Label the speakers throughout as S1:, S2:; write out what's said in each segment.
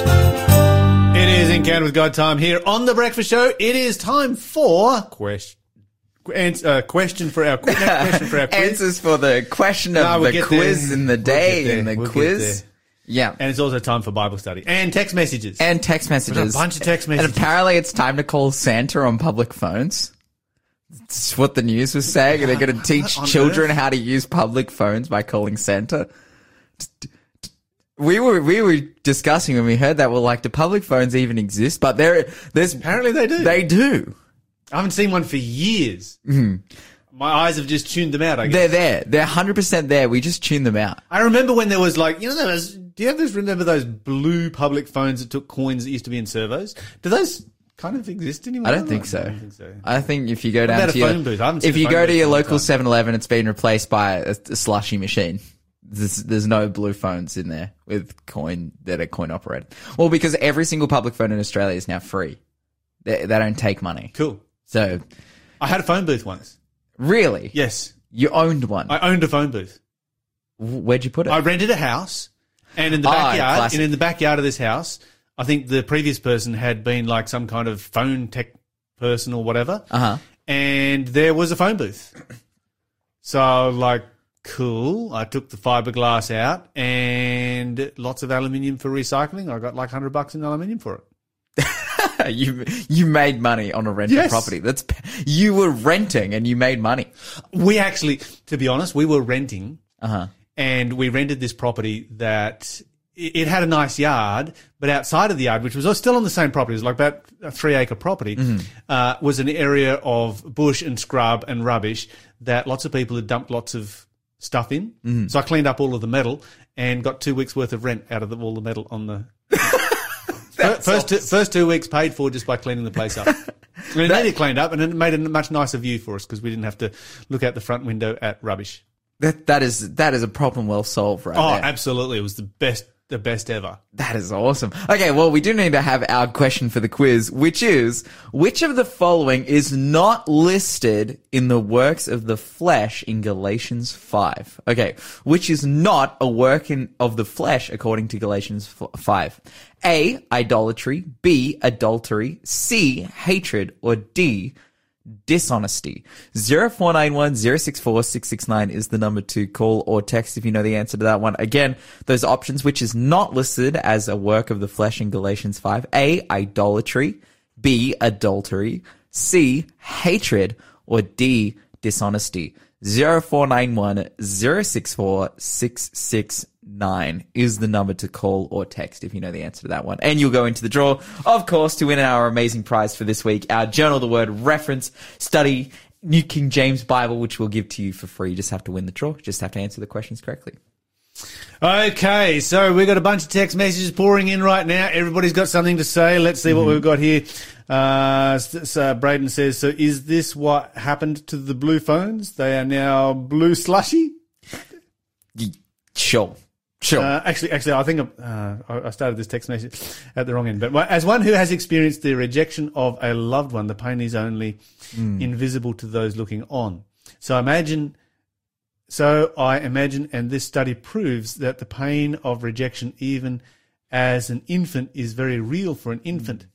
S1: news.
S2: It is Encounter with God time here on the Breakfast Show. It is time for question. Uh, question for our quiz. question for our quiz.
S1: Answers for the question of
S2: No, we'll
S1: the quiz
S2: there.
S1: in the
S2: We'll
S1: day in the
S2: We'll
S1: quiz. Yeah.
S2: And it's also time for Bible study and text messages.
S1: And text messages.
S2: a bunch of text messages.
S1: And apparently it's time to call Santa on public phones. That's what the news was saying. They're going to teach children
S2: earth?
S1: how to use public phones by calling Santa. We were we were discussing when we heard that. Well, like, do public phones even exist? But there, there's
S2: Apparently they do.
S1: they do.
S2: I haven't seen one for years. Hmm. My eyes have just tuned them out. I guess.
S1: They're there. They're hundred percent there. We just tune them out.
S2: I remember when there was like, you know, was, do you have those, remember those blue public phones that took coins that used to be in servos? Do those kind of exist anymore?
S1: I don't think so.
S2: I don't think so.
S1: I think if you go down to your,
S2: phone booth? I haven't seen
S1: if you go to your local
S2: time.
S1: 7-Eleven, it's been replaced by a, a slushy machine. There's, there's no blue phones in there with coin that are coin operated. Well, because every single public phone in Australia is now free. They, they don't take money.
S2: Cool.
S1: So,
S2: I had a phone booth once.
S1: really,
S2: Yes.
S1: you owned one.
S2: I owned a phone booth.
S1: Where'd you put it?
S2: I rented a house, and in the
S1: Ah,
S2: backyard,
S1: classic.
S2: and in the backyard of this house, I think the previous person had been like some kind of phone tech person or whatever,
S1: uh huh.
S2: and there was a phone booth. So like, cool. I took the fiberglass out and lots of aluminium for recycling. I got like hundred bucks in aluminium for it.
S1: you you made money on a rental
S2: Yes.
S1: property. That's you were renting and you made money.
S2: We actually, to be honest, we were renting
S1: Uh huh.
S2: and we rented this property that it it had a nice yard, but outside of the yard, which was still on the same property, it was like about a three acre property, uh, was an area of bush and scrub and rubbish that lots of people had dumped lots of stuff in. Mm-hmm. So I cleaned up all of the metal and got two weeks worth of rent out of the, all the metal on the. first, two, first two weeks paid for just by cleaning the place up. And made it cleaned up and it made a much nicer view for us because we didn't have to look out the front window at rubbish.
S1: That that is that is a problem well solved right
S2: Oh,
S1: there.
S2: absolutely. It was the best, the best ever.
S1: That is awesome. Okay, well, we do need to have our question for the quiz, which is, which of the following is not listed in the works of the flesh in Galatians 5? Okay, which is not a work in, of the flesh according to Galatians 5? A, idolatry, B, adultery, C, hatred, or D, dishonesty. 0491 064 669 is the number to call or text if you know the answer to that one. Again, those options, which is not listed as a work of the flesh in Galatians 5. A, idolatry. B, adultery. C, hatred. Or D, dishonesty. 0491 064 669 is the number to call or text if you know the answer to that one. And you'll go into the draw, of course, to win our amazing prize for this week, our Journal of the Word reference study, New King James Bible, which we'll give to you for free. You just have to win the draw. You Just have to answer the questions correctly.
S2: Okay, so we've got a bunch of text messages pouring in right now. Everybody's got something to say. Let's see what we've got here. Uh, so Braden says, so is this what happened to the blue phones? They are now blue slushy?
S1: Sure. Sure.
S2: Uh, actually, actually, I think uh, I I started this text message at the wrong end. But as one who has experienced the rejection of a loved one, the pain is only invisible to those looking on. So imagine, so I imagine, and this study proves that the pain of rejection, even as an infant, is very real for an infant.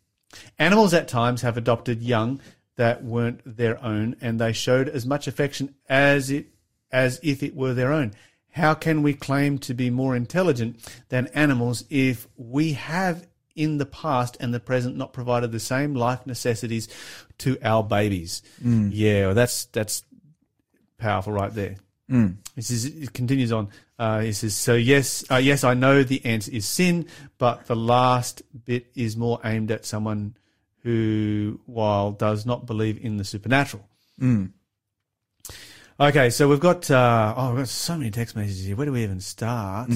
S2: Animals at times have adopted young that weren't their own, and they showed as much affection as it as if it were their own. How can we claim to be more intelligent than animals if we have in the past and the present not provided the same life necessities to our babies? Yeah, well, that's that's powerful right there. This is, it continues on. Uh, he says, so yes, uh, yes, I know the answer is sin, but the last bit is more aimed at someone who, while does not believe in the supernatural. Okay, so we've got, uh, oh, we've got so many text messages here. Where do we even start?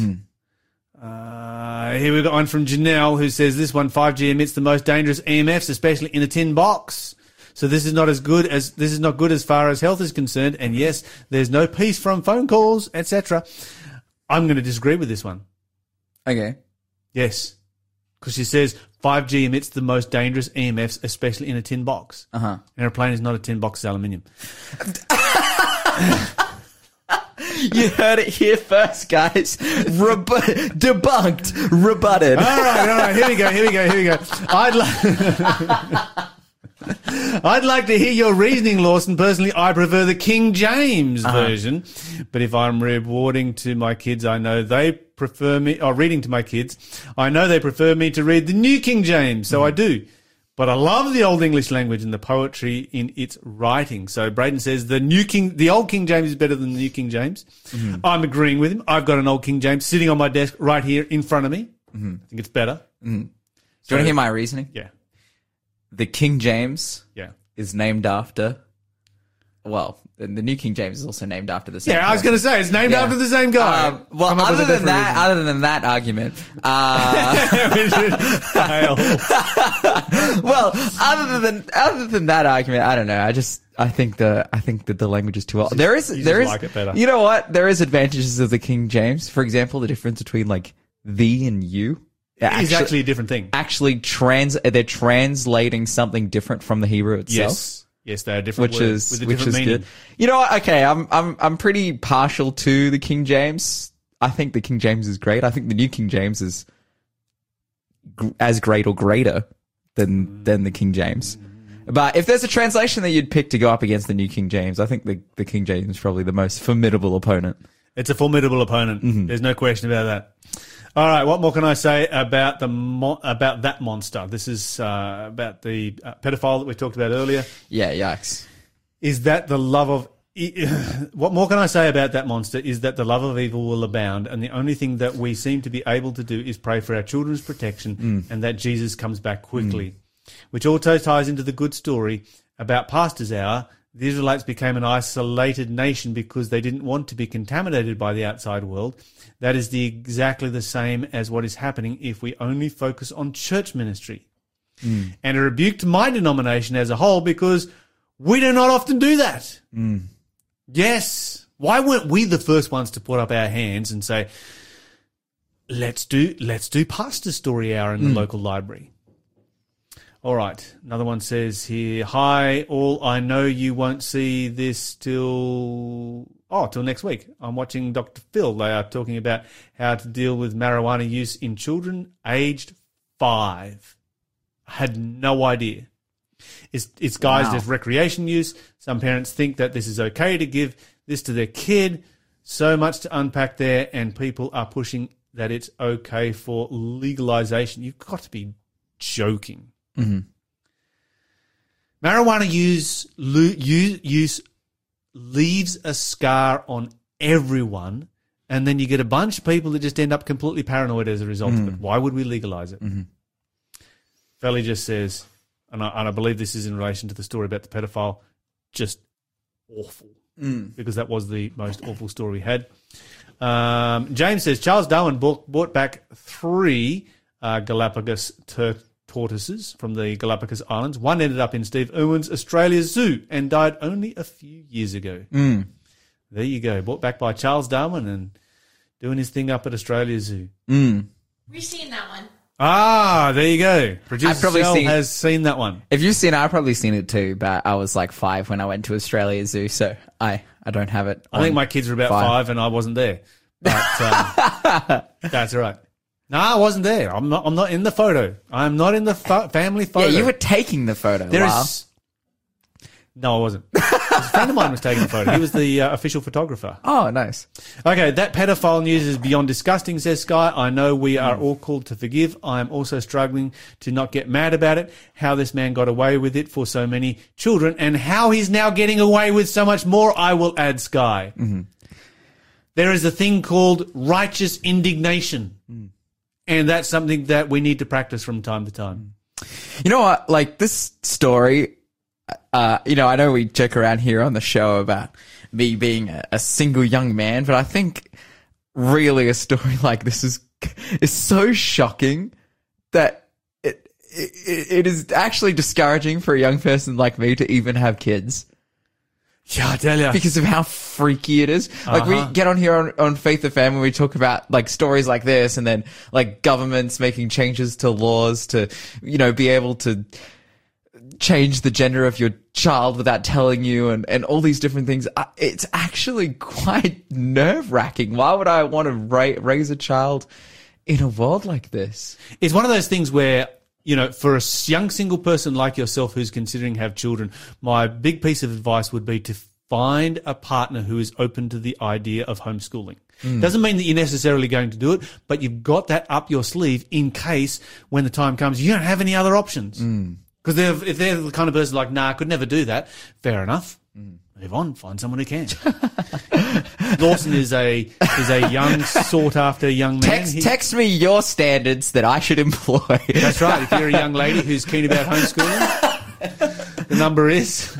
S2: Uh, here we've got one from Janelle who says this one 5G emits the most dangerous EMFs, especially in a tin box. So this is not as good as this is not good as far as health is concerned. And yes, there's no peace from phone calls, etc. I'm going to disagree with this one.
S1: okay.
S2: Yes, because she says 5G emits the most dangerous EMFs, especially in a tin box.
S1: Uh huh.
S2: An airplane is not a tin box; it's aluminium.
S1: You heard it here first, guys. Rebu- debunked, rebutted.
S2: All right, all right. Here we go. Here we go. Here we go. I'd like. I'd like to hear your reasoning, Lawson. Personally, I prefer the King James uh-huh. version. But if I'm rewarding to my kids, I know they prefer me, or reading to my kids, I know they prefer me to read the New King James. So mm-hmm. I do. But I love the Old English language and the poetry in its writing. So Braden says the New King, the Old King James is better than the New King James. Mm-hmm. I'm agreeing with him. I've got an Old King James sitting on my desk right here in front of me. Mm-hmm. I think it's better. Mm-hmm.
S1: Do you want to hear my reasoning?
S2: Yeah.
S1: The King James
S2: Yeah.
S1: is named after. Well, the New King James is also named after the same.
S2: Yeah, I was going to say it's named
S1: Yeah.
S2: after the same guy.
S1: Um, well, other than that, other than that argument, uh, well, other than other than that argument, I don't know. I just I think the I think that the language is too old. There is
S2: you
S1: there is
S2: like
S1: you know what? There is advantages of the King James. For example, the difference between like thee and you.
S2: It's actually a different thing.
S1: actually trans they're translating something different from the Hebrew itself.
S2: Yes. Yes, they are different
S1: Which
S2: words
S1: is
S2: with a
S1: which
S2: different
S1: is
S2: meaning.
S1: good. You know what? Okay, I'm I'm I'm pretty partial to the King James. I think the King James is great. I think the New King James is gr- as great or greater than than the King James. But if there's a translation that you'd pick to go up against the New King James, I think the, the King James is probably the most formidable opponent.
S2: It's a formidable opponent.
S1: Mm-hmm.
S2: There's no question about that. All right, what more can I say about the mo- about that monster? This is uh, about the uh, pedophile that we talked about earlier.
S1: Yeah, yikes.
S2: Is that the love of e- what more can I say about that monster? Is that the love of evil will abound, and the only thing that we seem to be able to do is pray for our children's protection
S1: Mm.
S2: and that Jesus comes back quickly, which also ties into the good story about Pastor's Hour. The Israelites became an isolated nation because they didn't want to be contaminated by the outside world. That is the exactly the same as what is happening if we only focus on church ministry. Hmm. And a rebuke to my denomination as a whole because we do not often do that. Hmm. Yes. Why weren't we the first ones to put up our hands and say, let's do, let's do pastor story hour in the hmm. local library? All right. Another one says here, hi, all. I know you won't see this till, oh, till next week. I'm watching Dr. Phil. They are talking about how to deal with marijuana use in children aged five. I had no idea. It's, it's guys,
S1: Wow.
S2: there's recreation use. Some parents think that this is okay to give this to their kid. So much to unpack there, and people are pushing that it's okay for legalization. You've got to be joking. Marijuana use, use, use leaves a scar on everyone, and then you get a bunch of people that just end up completely paranoid as a result of it. Why would we legalize it? Felly just says, and I, and I believe this is in relation to the story about the pedophile, just awful. Because that was the most awful story we had. Um, James says Charles Darwin bought, bought back three uh, Galapagos tur- tortoises from the Galapagos Islands. One ended up in Steve Irwin's Australia Zoo and died only a few years ago. There you go. Bought back by Charles Darwin and doing his thing up at Australia Zoo.
S3: We've seen that one.
S2: Ah, there you go. Producer
S1: I've probably
S2: Sel
S1: seen-
S2: has seen that one.
S1: If you've seen it, I've probably seen it too, but I was like five when I went to Australia Zoo, so I, I don't have it.
S2: I think my kids were about
S1: five.
S2: five, and I wasn't there. But um, that's all right. No, I wasn't there. I'm not. I'm not in the photo. I'm not in the pho- family photo.
S1: Yeah, you were taking the photo.
S2: There
S1: wow.
S2: is- No, I wasn't. a friend of mine was taking the photo. He was the uh, official photographer.
S1: Oh, nice.
S2: Okay, that pedophile news is beyond disgusting, says Sky. I know we are all called to forgive. I am also struggling to not get mad about it. How this man got away with it for so many children and how he's now getting away with so much more, I will add Sky. There is a thing called righteous indignation. And that's something that we need to practice from time to time.
S1: You know what? Like this story, uh, you know, I know we joke around here on the show about me being a, a single young man, but I think really a story like this is is so shocking that it it, it is actually discouraging for a young person like me to even have kids
S2: Yeah, I tell you.
S1: because of how freaky it is. Like
S2: Uh-huh.
S1: we get on here on, on Faith FM and we talk about like stories like this and then like governments making changes to laws to, you know, be able to change the gender of your child without telling you and, and all these different things. It's actually quite nerve wracking. Why would I want to ra- raise a child in a world like this?
S2: It's one of those things where, you know, for a young single person like yourself who's considering have children, my big piece of advice would be to find a partner who is open to the idea of homeschooling. Hmm. Doesn't mean that you're necessarily going to do it, but you've got that up your sleeve in case when the time comes, you don't have any other options. Hmm. Because if they're the kind of person like, nah, I could never do that, fair enough. Hmm. Move on, find someone who can. Lawson is a is a young, sought after young man.
S1: Text,
S2: He-
S1: text me your standards that I should employ.
S2: that's right. If you're a young lady who's keen about homeschooling, the number is.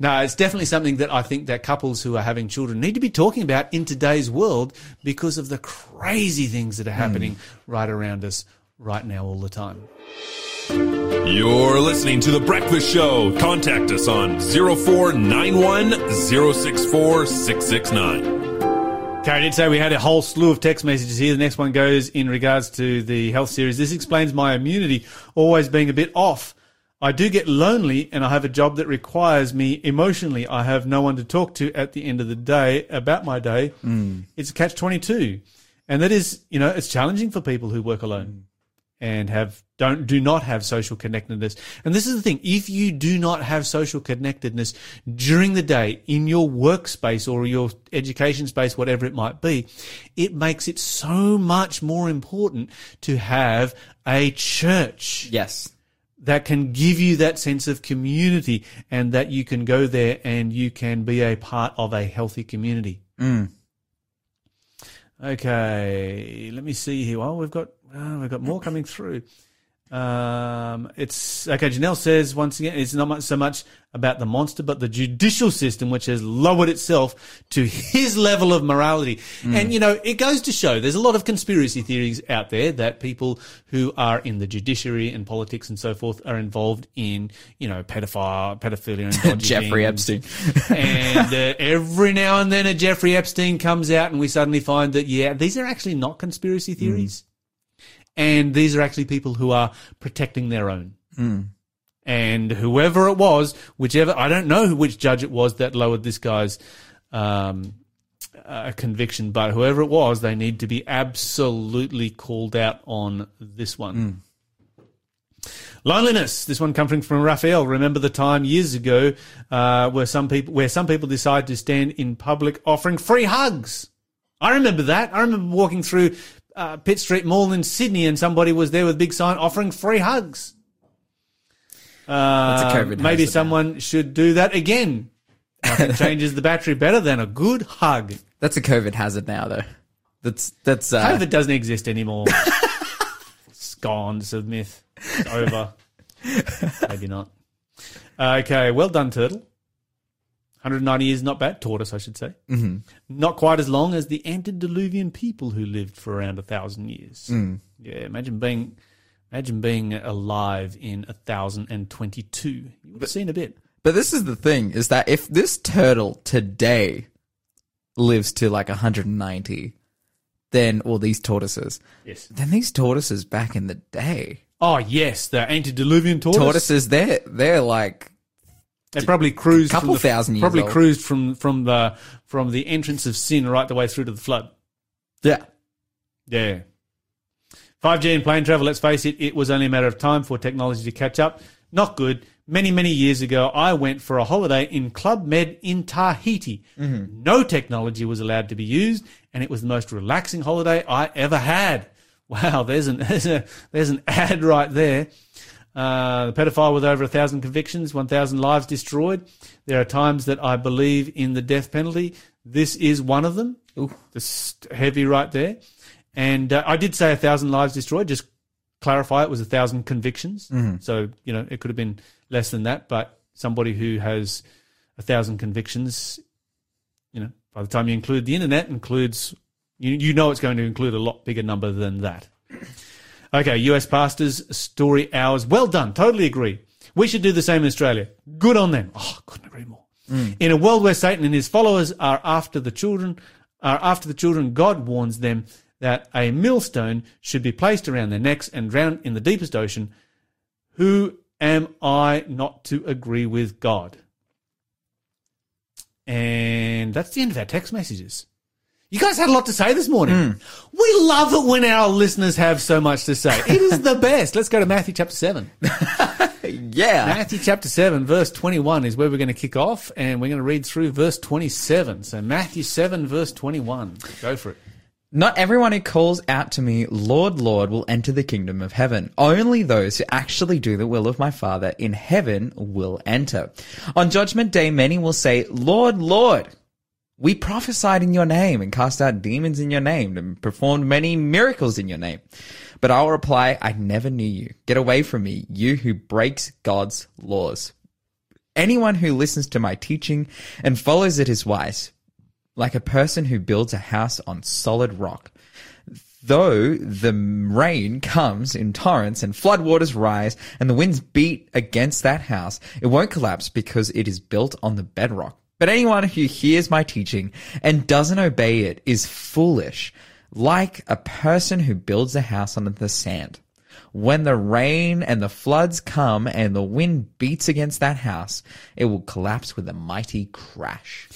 S2: no, it's definitely something that I think that couples who are having children need to be talking about in today's world because of the crazy things that are hmm. happening right around us right now all the time.
S4: You're listening to The Breakfast Show. Contact us on 0491 064 669.
S2: Carrie did say we had a whole slew of text messages here. The next one goes in regards to the health series. This explains my immunity always being a bit off. I do get lonely and I have a job that requires me emotionally. I have no one to talk to at the end of the day about my day. Hmm. It's a catch 22. And that is, you know, it's challenging for people who work alone and have don't do not have social connectedness. And this is the thing: if you do not have social connectedness during the day in your workspace or your education space, whatever it might be, it makes it so much more important to have a church
S1: yes.
S2: that can give you that sense of community and that you can go there and you can be a part of a healthy community. Mm. Okay, let me see here. Well, we've got uh, we've got more coming through. Um, it's okay. Janelle says once again, it's not much so much about the monster, but the judicial system, which has lowered itself to his level of morality. And you know, it goes to show there's a lot of conspiracy theories out there that people who are in the judiciary and politics and so forth are involved in, you know, pedophile, pedophilia, and
S1: Jeffrey. Epstein.
S2: and uh, every now and then a Jeffrey Epstein comes out, and we suddenly find that yeah, these are actually not conspiracy theories, and these are actually people who are protecting their own. And whoever it was, whichever I don't know which judge it was that lowered this guy's um, uh, conviction, but whoever it was, they need to be absolutely called out on this one. Loneliness. This one coming from Raphael. Remember the time years ago uh, where some people where some people decided to stand in public offering free hugs. I remember that. I remember walking through uh, Pitt Street Mall in Sydney, and somebody was there with a big sign offering free hugs. Uh,
S1: That's a COVID
S2: maybe someone should do that again. Nothing changes the battery better than a good hug.
S1: That's a COVID hazard now, though. That's that's uh,
S2: COVID doesn't exist anymore. it's gone. It's a myth. It's over. Maybe not. Okay, well done, Turtle. 190 years, not bad. Tortoise, I should say. Mm-hmm. Not quite as long as the antediluvian people who lived for around a thousand years. Yeah, imagine being, imagine being alive in a thousand and twenty-two. You would have seen a bit.
S1: But this is the thing: is that if this turtle today lives to like 190, then or these tortoises,
S2: Yes.
S1: then these tortoises back in the day,
S2: Oh yes, the antediluvian tortoise.
S1: tortoises they're they're like
S2: They probably cruised a
S1: couple
S2: from the,
S1: thousand years
S2: probably
S1: old.
S2: cruised from from the from the entrance of sin right the way through to the flood.
S1: yeah.
S2: Yeah. 5G and plane travel, let's face it, it was only a matter of time for technology to catch up. Not good. Many, many years ago, I went for a holiday in Club Med in Tahiti. Mm-hmm. No technology was allowed to be used, and it was the most relaxing holiday I ever had. Wow, there's an, there's, a, there's an ad right there. Uh, the pedophile with over a thousand convictions, 1,000 lives destroyed. There are times that I believe in the death penalty. This is one of them. This heavy right there. And uh, I did say a thousand lives destroyed. Just clarify, it was a thousand convictions. So you know it could have been less than that. But somebody who has a thousand convictions, you know, by the time you include the internet, includes you, you know it's going to include a lot bigger number than that. Okay, US pastors story hours. Well done. Totally agree. We should do the same in Australia. Good on them. Oh, couldn't agree more. Mm. In a world where Satan and his followers are after the children, are after the children, God warns them that a millstone should be placed around their necks and drowned in the deepest ocean. Who am I not to agree with God? And that's the end of our text messages. You guys had a lot to say this morning. Mm. We love it when our listeners have so much to say. It is the best. Let's go to Matthew chapter 7.
S1: Yeah.
S2: Matthew chapter 7, verse 21 is where we're going to kick off, and we're going to read through verse 27. So, Matthew 7, verse 21. Go for it.
S1: Not everyone who calls out to me, Lord, Lord, will enter the kingdom of heaven. Only those who actually do the will of my Father in heaven will enter. On judgment day, many will say, Lord, Lord, we prophesied in your name and cast out demons in your name and performed many miracles in your name. But I'll reply, I never knew you. Get away from me, you who breaks God's laws. Anyone who listens to my teaching and follows it is wise, like a person who builds a house on solid rock. Though the rain comes in torrents and floodwaters rise and the winds beat against that house, it won't collapse because it is built on the bedrock. But anyone who hears my teaching and doesn't obey it is foolish, like a person who builds a house on the sand. When the rain and the floods come and the wind beats against that house, it will collapse with a mighty crash.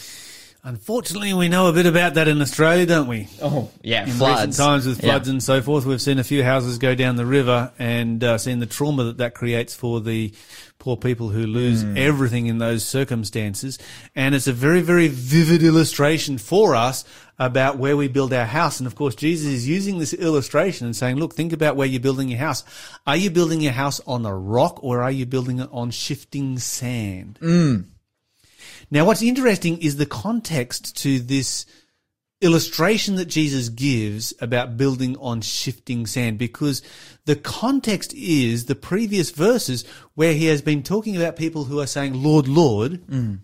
S2: Unfortunately, we know a bit about that in Australia, don't we?
S1: Oh, yeah,
S2: in
S1: floods.
S2: recent times with
S1: Yeah.
S2: floods and so forth. We've seen a few houses go down the river and uh, seen the trauma that that creates for the poor people who lose
S1: Hmm.
S2: everything in those circumstances. And it's a very, very vivid illustration for us about where we build our house. And of course, Jesus is using this illustration and saying, look, think about where you're building your house. Are you building your house on a rock or are you building it on shifting sand? Now, what's interesting is the context to this illustration that Jesus gives about building on shifting sand because the context is the previous verses where he has been talking about people who are saying, Lord, Lord, mm.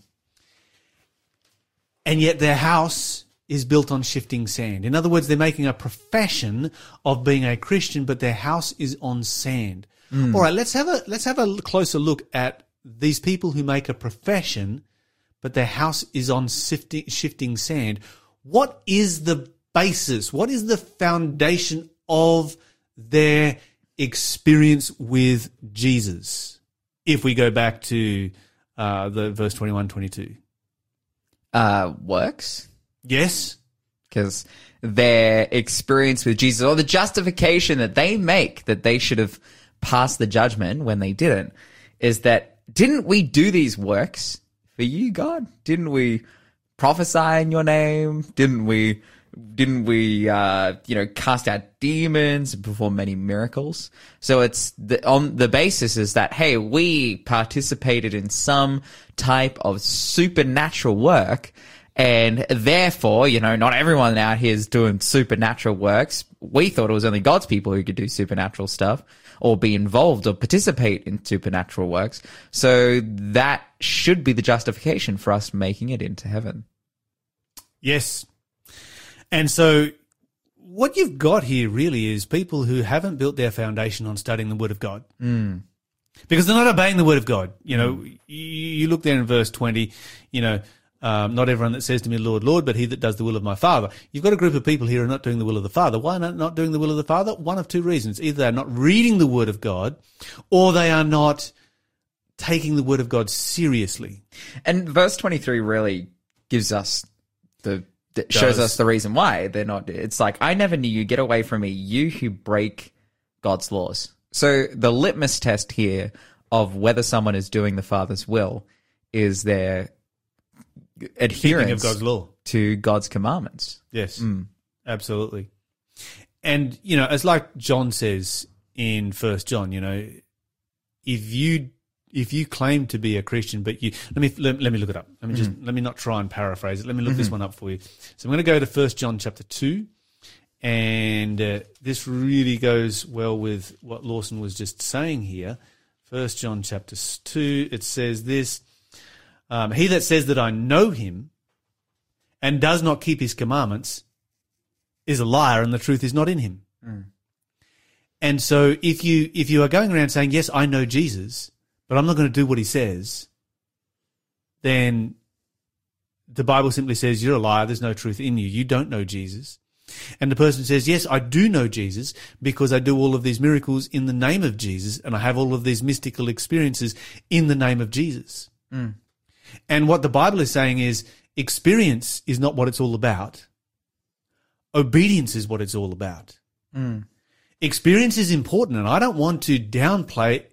S2: and yet their house is built on shifting sand. In other words, they're making a profession of being a Christian, but their house is on sand. Mm. All right, let's have a let's have a closer look at these people who make a profession, but their house is on shifting, shifting sand. What is the basis? What is the foundation of their experience with Jesus? If we go back to uh, the verse 21, 22.
S1: Uh, works.
S2: Yes.
S1: because their experience with Jesus or the justification that they make that they should have passed the judgment when they didn't is that didn't we do these works for you, God? Didn't we prophesy in your name? Didn't we? Didn't we, uh, you know, cast out demons and perform many miracles? So it's the, on the basis is that, hey, we participated in some type of supernatural work and therefore, you know, not everyone out here is doing supernatural works. We thought it was only God's people who could do supernatural stuff or be involved or participate in supernatural works. So that should be the justification for us making it into heaven.
S2: Yes. And so what you've got here really is people who haven't built their foundation on studying the Word of God. Mm. Because they're not obeying the Word of God. You know, you, you look there in verse 20, you know, um, not everyone that says to me, Lord, Lord, but he that does the will of my Father. You've got a group of people here who are not doing the will of the Father. Why not, not doing the will of the Father? One of two reasons. Either they're not reading the Word of God or they are not taking the Word of God seriously.
S1: And verse 23 really gives us the, that shows us the reason why they're not. It's like, I never knew you. Get away from me, you who break God's laws. So the litmus test here of whether someone is doing the Father's will is their adherence
S2: of God's law.
S1: to God's commandments.
S2: Yes, mm. absolutely. And you know, it's like John says in First John. You know, if you if you claim to be a Christian, but you let me let, let me look it up. Let me just mm-hmm. let me not try and paraphrase it. Let me look this mm-hmm. one up for you. So I'm going to go to First John chapter two, and uh, this really goes well with what Lawson was just saying here. First John chapter two. It says this. Um, he that says that I know him and does not keep his commandments is a liar and the truth is not in him. And so if you if you are going around saying, Yes, I know Jesus, but I'm not going to do what he says, then the Bible simply says you're a liar, there's no truth in you. You don't know Jesus. And the person says, yes, I do know Jesus because I do all of these miracles in the name of Jesus and I have all of these mystical experiences in the name of Jesus. And what the Bible is saying is experience is not what it's all about. Obedience is what it's all about. Mm. Experience is important and I don't want to downplay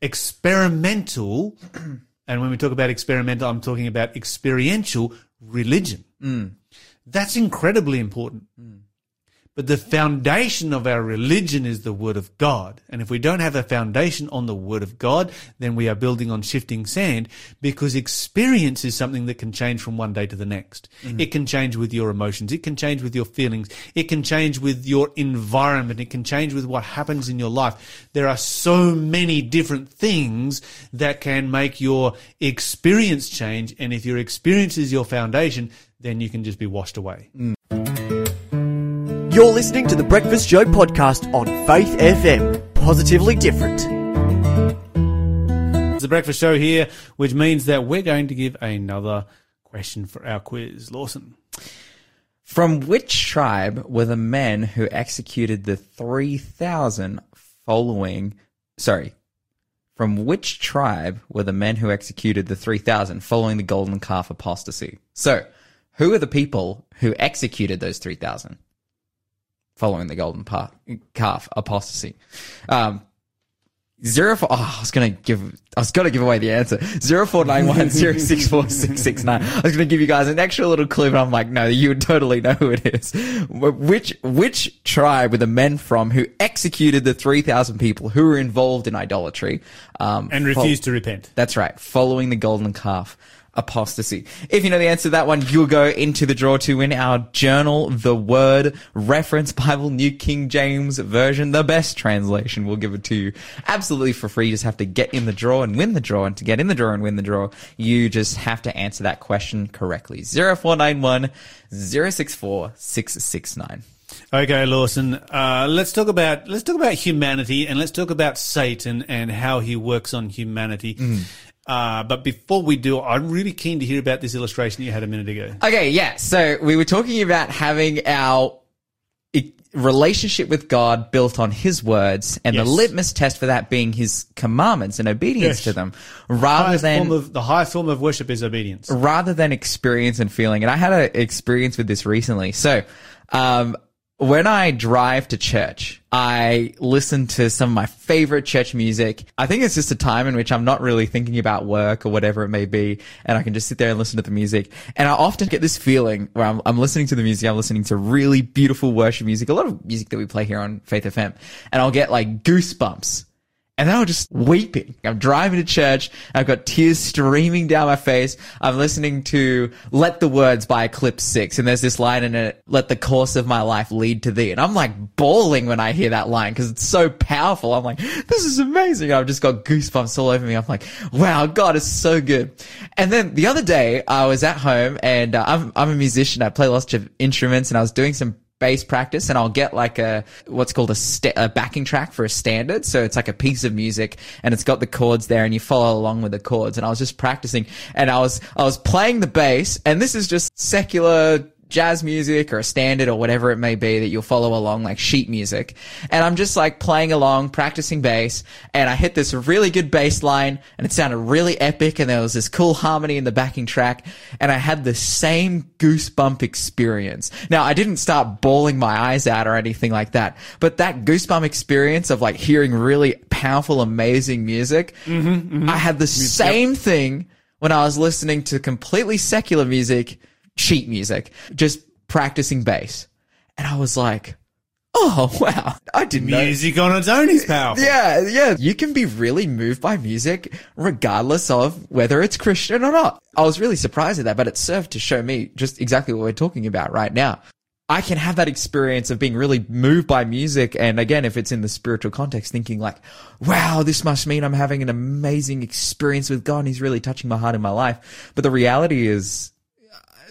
S2: experimental. And when we talk about experimental, I'm talking about experiential religion. Mm. That's incredibly important. Mm. But the foundation of our religion is the Word of God. And if we don't have a foundation on the Word of God, then we are building on shifting sand because experience is something that can change from one day to the next. Mm-hmm. It can change with your emotions. It can change with your feelings. It can change with your environment. It can change with what happens in your life. There are so many different things that can make your experience change. And if your experience is your foundation, then you can just be washed away. Mm.
S5: You're listening to the Breakfast Show podcast on Faith FM. Positively different.
S2: It's the breakfast show here, which means that we're going to give another question for our quiz. Lawson.
S1: From which tribe were the men who executed the 3,000 following, sorry, from which tribe were the men who executed the 3,000 following the golden calf apostasy? So, who are the people who executed those 3,000 following the golden pa- calf apostasy? Um, Zero four. Oh, I was gonna give. I was gonna give away the answer. Zero four nine one zero six four six six nine. I was gonna give you guys an extra little clue, but I'm like, no, you would totally know who it is. Which which tribe were the men from who executed the three thousand people who were involved in idolatry um,
S2: And refused to repent.
S1: that's right. Following the golden calf apostasy. If you know the answer to that one, you'll go into the draw to win our journal, the word reference Bible, New King James Version, the best translation. We'll give it to you absolutely for free. You just have to get in the draw and win the draw. And to get in the draw and win the draw, you just have to answer that question correctly. 0491 064 669.
S2: Okay, Lawson. Uh, let's talk about let's talk about humanity and let's talk about Satan and how he works on humanity. Uh, but before we do, I'm really keen to hear about this illustration you had a minute ago.
S1: Okay, yeah. So we were talking about having our relationship with God built on His words, and
S2: Yes.
S1: the litmus test for that being His commandments and obedience
S2: Yes.
S1: to them, rather
S2: Highest
S1: than
S2: of, the highest form of worship is obedience.
S1: rather than experience and feeling. And I had an experience with this recently. So, um, when I drive to church, I listen to some of my favorite church music. I think it's just a time in which I'm not really thinking about work or whatever it may be. And I can just sit there and listen to the music. And I often get this feeling where I'm, I'm listening to the music. I'm listening to really beautiful worship music, a lot of music that we play here on Faith FM. And I'll get like goosebumps. And I'm just weeping. I'm driving to church. I've got tears streaming down my face. I'm listening to Let the Words by Eclipse 6. And there's this line in it, Let the course of my life lead to thee. And I'm like bawling when I hear that line because it's so powerful. I'm like, this is amazing. I've just got goosebumps all over me. I'm like, wow, God is so good. And then the other day I was at home and uh, I'm, I'm a musician. I play lots of instruments and I was doing some bass practice and I'll get like a what's called a, sta a backing track for a standard. So it's like a piece of music and it's got the chords there and you follow along with the chords. And I was just practicing and I was I was playing the bass and this is just secular jazz music or a standard or whatever it may be that you'll follow along like sheet music. And I'm just like playing along, practicing bass, and I hit this really good bass line and it sounded really epic and there was this cool harmony in the backing track and I had the same goosebump experience. Now I didn't start bawling my eyes out or anything like that, but that goosebump experience of like hearing really powerful, amazing music, mm-hmm, mm-hmm. I had the same thing when I was listening to completely secular music, sheet music, just practicing bass. And I was like, oh, wow. I didn't know.
S2: Music on its own is powerful.
S1: Yeah, yeah. You can be really moved by music regardless of whether it's Christian or not. I was really surprised at that, but it served to show me just exactly what we're talking about right now. I can have that experience of being really moved by music. And again, if it's in the spiritual context, thinking like, wow, this must mean I'm having an amazing experience with God and he's really touching my heart in my life. But the reality is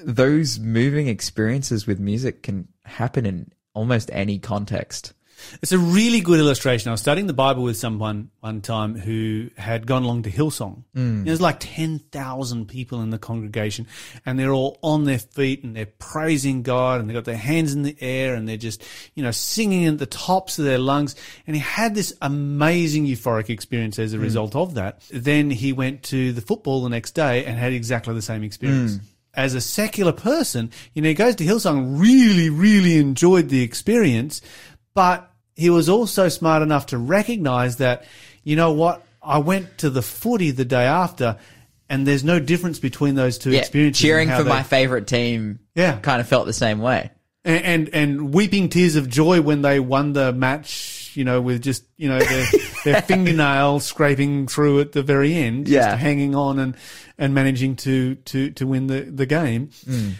S1: those moving experiences with music can happen in almost any context.
S2: It's a really good illustration. I was studying the Bible with someone one time who had gone along to Hillsong. Mm. There's like 10,000 people in the congregation and they're all on their feet and they're praising God and they've got their hands in the air and they're just, you know, singing at the tops of their lungs. And he had this amazing euphoric experience as a mm. result of that. Then he went to the football the next day and had exactly the same experience mm. As a secular person, you know, he goes to Hillsong, really, really enjoyed the experience, but he was also smart enough to recognize that, you know what, I went to the footy the day after, and there's no difference between those two
S1: Yeah,
S2: experiences.
S1: cheering for
S2: they-
S1: my favorite team.
S2: Yeah.
S1: kind of felt the same way.
S2: and, and and weeping tears of joy when they won the match, you know, with just you know their, their fingernail scraping through at the very end,
S1: Yeah.
S2: just hanging on and and managing to to to win the the game. Mm.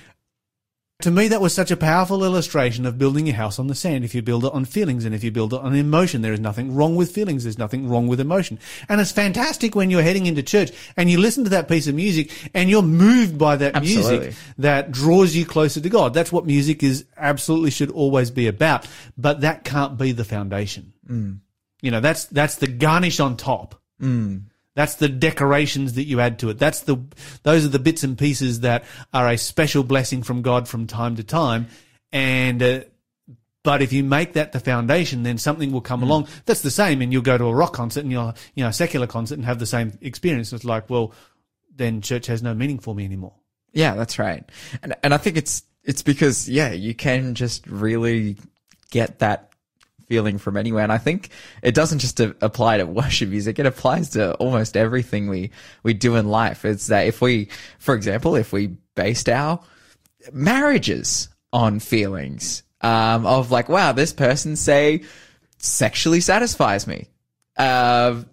S2: To me, that was such a powerful illustration of building your house on the sand. If you build it on feelings and if you build it on emotion, there is nothing wrong with feelings. There's nothing wrong with emotion. And it's fantastic when you're heading into church and you listen to that piece of music and you're moved by that
S1: Absolutely.
S2: music that draws you closer to God. That's what music is absolutely should always be about. But that can't be the foundation. Mm. You know, that's, that's the garnish on top. Mm. That's the decorations that you add to it. That's the, those are the bits and pieces that are a special blessing from God from time to time. And, uh, but if you make that the foundation, then something will come along that's the same, and you'll go to a rock concert and you'll, you know, a secular concert and have the same experience. It's like, well, then church has no meaning for me anymore.
S1: Yeah, that's right. And and I think it's it's because yeah, you can just really get that feeling from anywhere. And I think it doesn't just apply to worship music; it applies to almost everything we we do in life. It's that if we, for example, if we based our marriages on feelings um, of like, wow, this person say sexually satisfies me. Uh,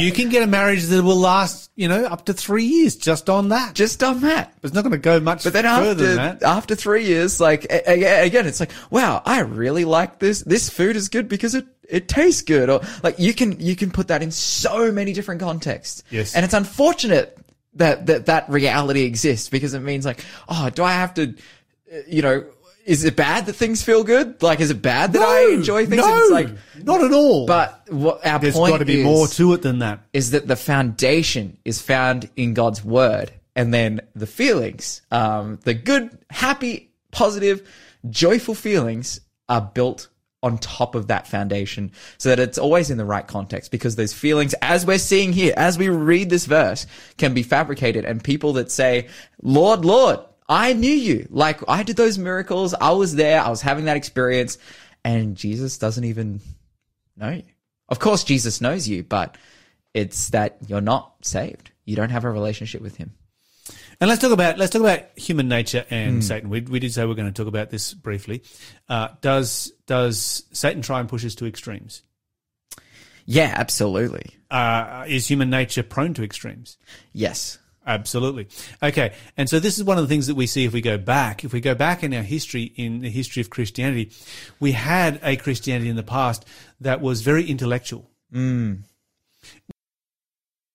S2: you can get a marriage that will last, you know, up to three years just on that.
S1: just on that.
S2: It's not going to go much
S1: But then
S2: further
S1: after
S2: than that.
S1: after three years, like again, it's like, wow, I really like this. This food is good because it it tastes good, or like you can you can put that in so many different contexts.
S2: Yes.
S1: and it's unfortunate that that that reality exists because it means like, oh, do I have to, uh, you know. Is it bad that things feel good? Like, is it bad that I enjoy things?
S2: No,
S1: It's like,
S2: not at all.
S1: but what our
S2: there's
S1: point
S2: got to be
S1: is,
S2: more to it than that.
S1: is that the foundation is found in God's word, and then the feelings, um, the good, happy, positive, joyful feelings are built on top of that foundation so that it's always in the right context because those feelings, as we're seeing here, as we read this verse, can be fabricated and people that say, Lord, Lord, I knew you. Like I did those miracles. I was there. I was having that experience and Jesus doesn't even know you. Of course, Jesus knows you, but it's that you're not saved. You don't have a relationship with him.
S2: And let's talk about let's talk about human nature and Satan. We, we did say we're going to talk about this briefly. Uh, does does Satan try and push us to extremes?
S1: Yeah, absolutely.
S2: Uh, is human nature prone to extremes?
S1: Yes.
S2: Absolutely. Okay. And so this is one of the things that we see if we go back. If we go back in our history, in the history of Christianity, we had a Christianity in the past that was very intellectual.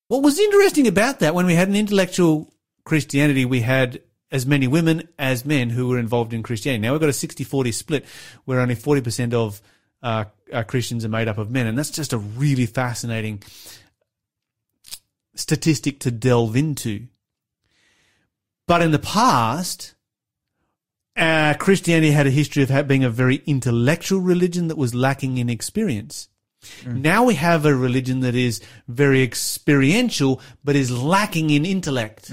S2: What was interesting about that, when we had an intellectual Christianity, we had as many women as men who were involved in Christianity. Now we've got a 60-40 split where only 40% of uh, uh, Christians are made up of men. And that's just a really fascinating statistic to delve into. But in the past, uh, Christianity had a history of being a very intellectual religion that was lacking in experience. Now we have a religion that is very experiential, but is lacking in intellect.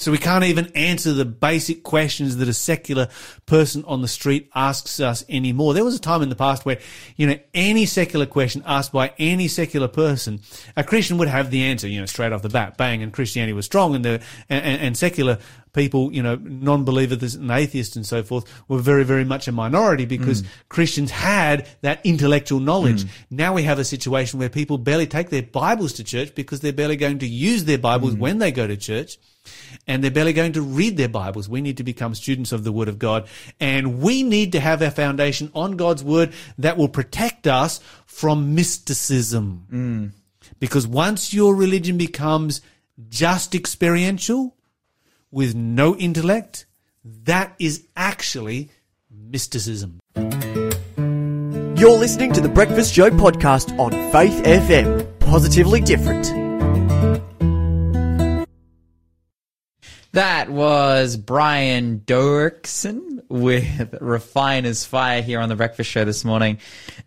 S2: So we can't even answer the basic questions that a secular person on the street asks us anymore. There was a time in the past where, you know, any secular question asked by any secular person, a Christian would have the answer, you know, straight off the bat, bang, and Christianity was strong and the, and, and secular people, you know, non-believers and atheists and so forth were very, very much a minority because mm. Christians had that intellectual knowledge. Mm. Now we have a situation where people barely take their Bibles to church because they're barely going to use their Bibles mm. when they go to church and they're barely going to read their Bibles. We need to become students of the Word of God, and we need to have our foundation on God's Word that will protect us from mysticism. Because once your religion becomes just experiential with no intellect, that is actually mysticism.
S5: You're listening to the Breakfast Show podcast on Faith FM. Positively different.
S1: That was Brian Dirksen with Refiner's Fire here on the Breakfast Show this morning.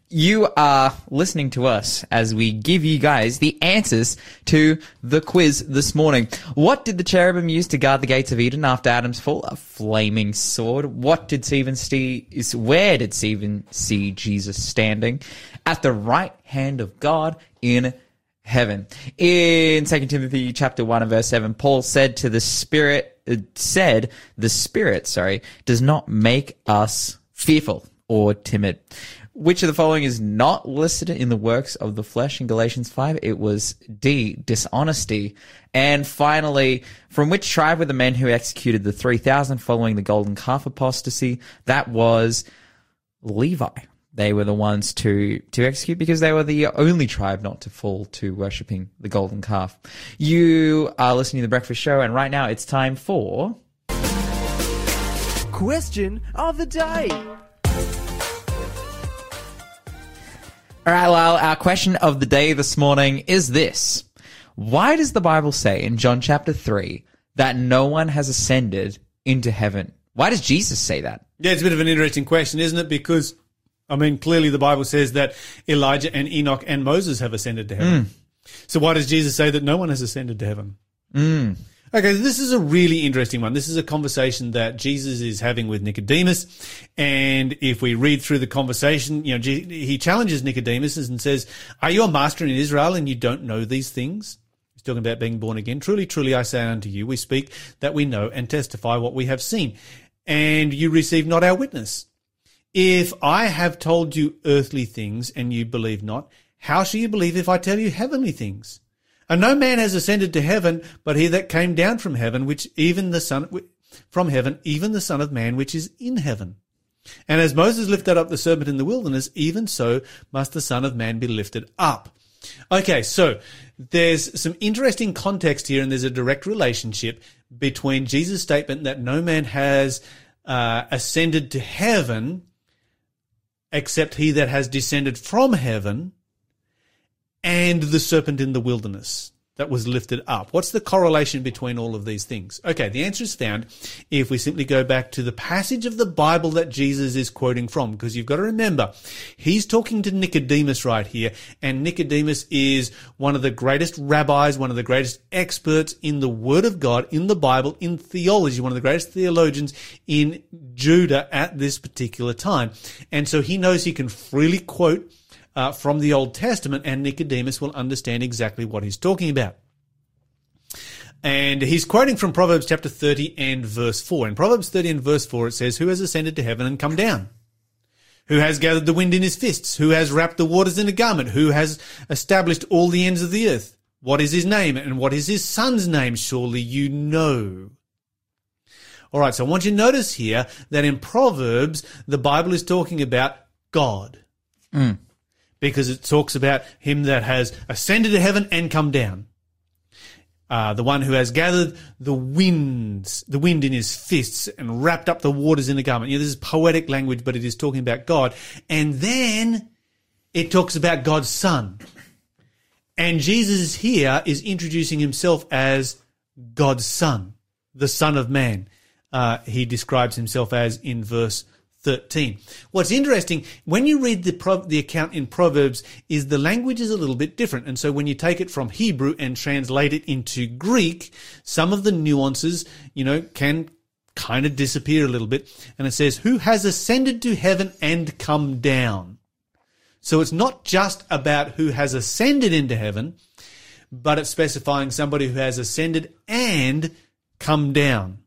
S1: You are listening to us as we give you guys the answers to the quiz this morning. What did the cherubim use to guard the gates of Eden after Adam's fall? A flaming sword. What did Stephen see? Where did Stephen see Jesus standing? At the right hand of God in heaven. In 2 Timothy chapter 1 and verse 7, Paul said to the Spirit, uh, said, the Spirit, sorry, does not make us fearful or timid. Which of the following is not listed in the works of the flesh in Galatians 5? It was D, dishonesty. And finally, from which tribe were the men who executed the 3,000 following the golden calf apostasy? That was Levi. They were the ones to, to execute because they were the only tribe not to fall to worshipping the golden calf. You are listening to the breakfast show and right now it's time for
S5: Question of the day.
S1: All right, well, our question of the day this morning is this. Why does the Bible say in John chapter 3 that no one has ascended into heaven? Why does Jesus say that?
S2: Yeah, it's a bit of an interesting question, isn't it? Because, I mean, clearly the Bible says that Elijah and Enoch and Moses have ascended to heaven. So why does Jesus say that no one has ascended to heaven? Hmm. Okay, this is a really interesting one. This is a conversation that Jesus is having with Nicodemus. And if we read through the conversation, you know, he challenges Nicodemus and says, Are you a master in Israel and you don't know these things? He's talking about being born again. Truly, truly, I say unto you, we speak that we know and testify what we have seen. And you receive not our witness. If I have told you earthly things and you believe not, how shall you believe if I tell you heavenly things? And no man has ascended to heaven, but he that came down from heaven, which even the Son, from heaven, even the Son of Man, which is in heaven. And as Moses lifted up the serpent in the wilderness, even so must the Son of Man be lifted up. Okay, so there's some interesting context here, and there's a direct relationship between Jesus' statement that no man has uh, ascended to heaven except he that has descended from heaven and the serpent in the wilderness that was lifted up. What's the correlation between all of these things? Okay, the answer is found if we simply go back to the passage of the Bible that Jesus is quoting from, because you've got to remember, he's talking to Nicodemus right here, and Nicodemus is one of the greatest rabbis, one of the greatest experts in the Word of God, in the Bible, in theology, one of the greatest theologians in Judah at this particular time. And so he knows he can freely quote uh, from the Old Testament, and Nicodemus will understand exactly what he's talking about. And he's quoting from Proverbs chapter 30 and verse 4. In Proverbs 30 and verse 4, it says, Who has ascended to heaven and come down? Who has gathered the wind in his fists? Who has wrapped the waters in a garment? Who has established all the ends of the earth? What is his name? And what is his son's name? Surely you know. All right, so I want you to notice here that in Proverbs, the Bible is talking about God. Because it talks about him that has ascended to heaven and come down. Uh, the one who has gathered the winds, the wind in his fists and wrapped up the waters in a garment. You know, this is poetic language, but it is talking about God. And then it talks about God's son. And Jesus here is introducing himself as God's son, the son of man. Uh, he describes himself as in verse 13. What's interesting, when you read the, the account in Proverbs, is the language is a little bit different. And so when you take it from Hebrew and translate it into Greek, some of the nuances, you know, can kind of disappear a little bit. And it says, who has ascended to heaven and come down? So it's not just about who has ascended into heaven, but it's specifying somebody who has ascended and come down.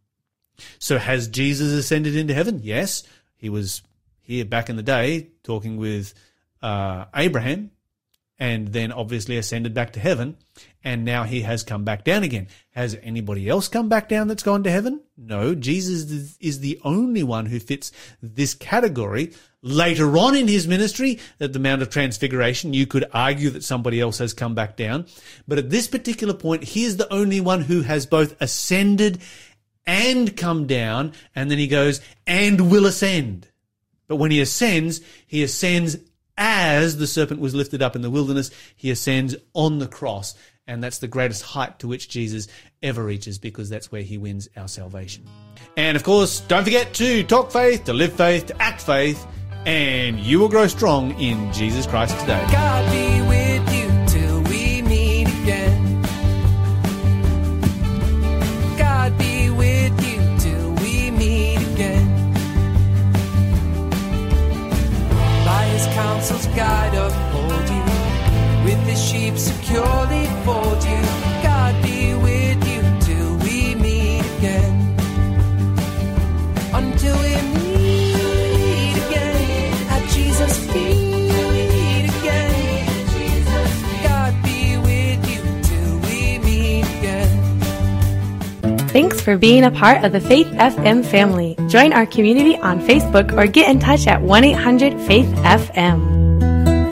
S2: So has Jesus ascended into heaven? Yes. He was here back in the day talking with uh, Abraham and then obviously ascended back to heaven. And now he has come back down again. Has anybody else come back down that's gone to heaven? No. Jesus is- the only one who fits this category. Later on in his ministry, at the Mount of Transfiguration, you could argue that somebody else has come back down. But at this particular point, he is the only one who has both ascended and come down, and then he goes, and will ascend. But when he ascends, he ascends as the serpent was lifted up in the wilderness, he ascends on the cross. And that's the greatest height to which Jesus ever reaches because that's where he wins our salvation. And of course, don't forget to talk faith, to live faith, to act faith, and you will grow strong in Jesus Christ today.
S6: Sheep securely fold you. God be with you till we meet again. Until we meet again at Jesus' feet.
S7: Thanks for being a part of the Faith FM family. Join our community on Facebook or get in touch at 1 800 Faith FM.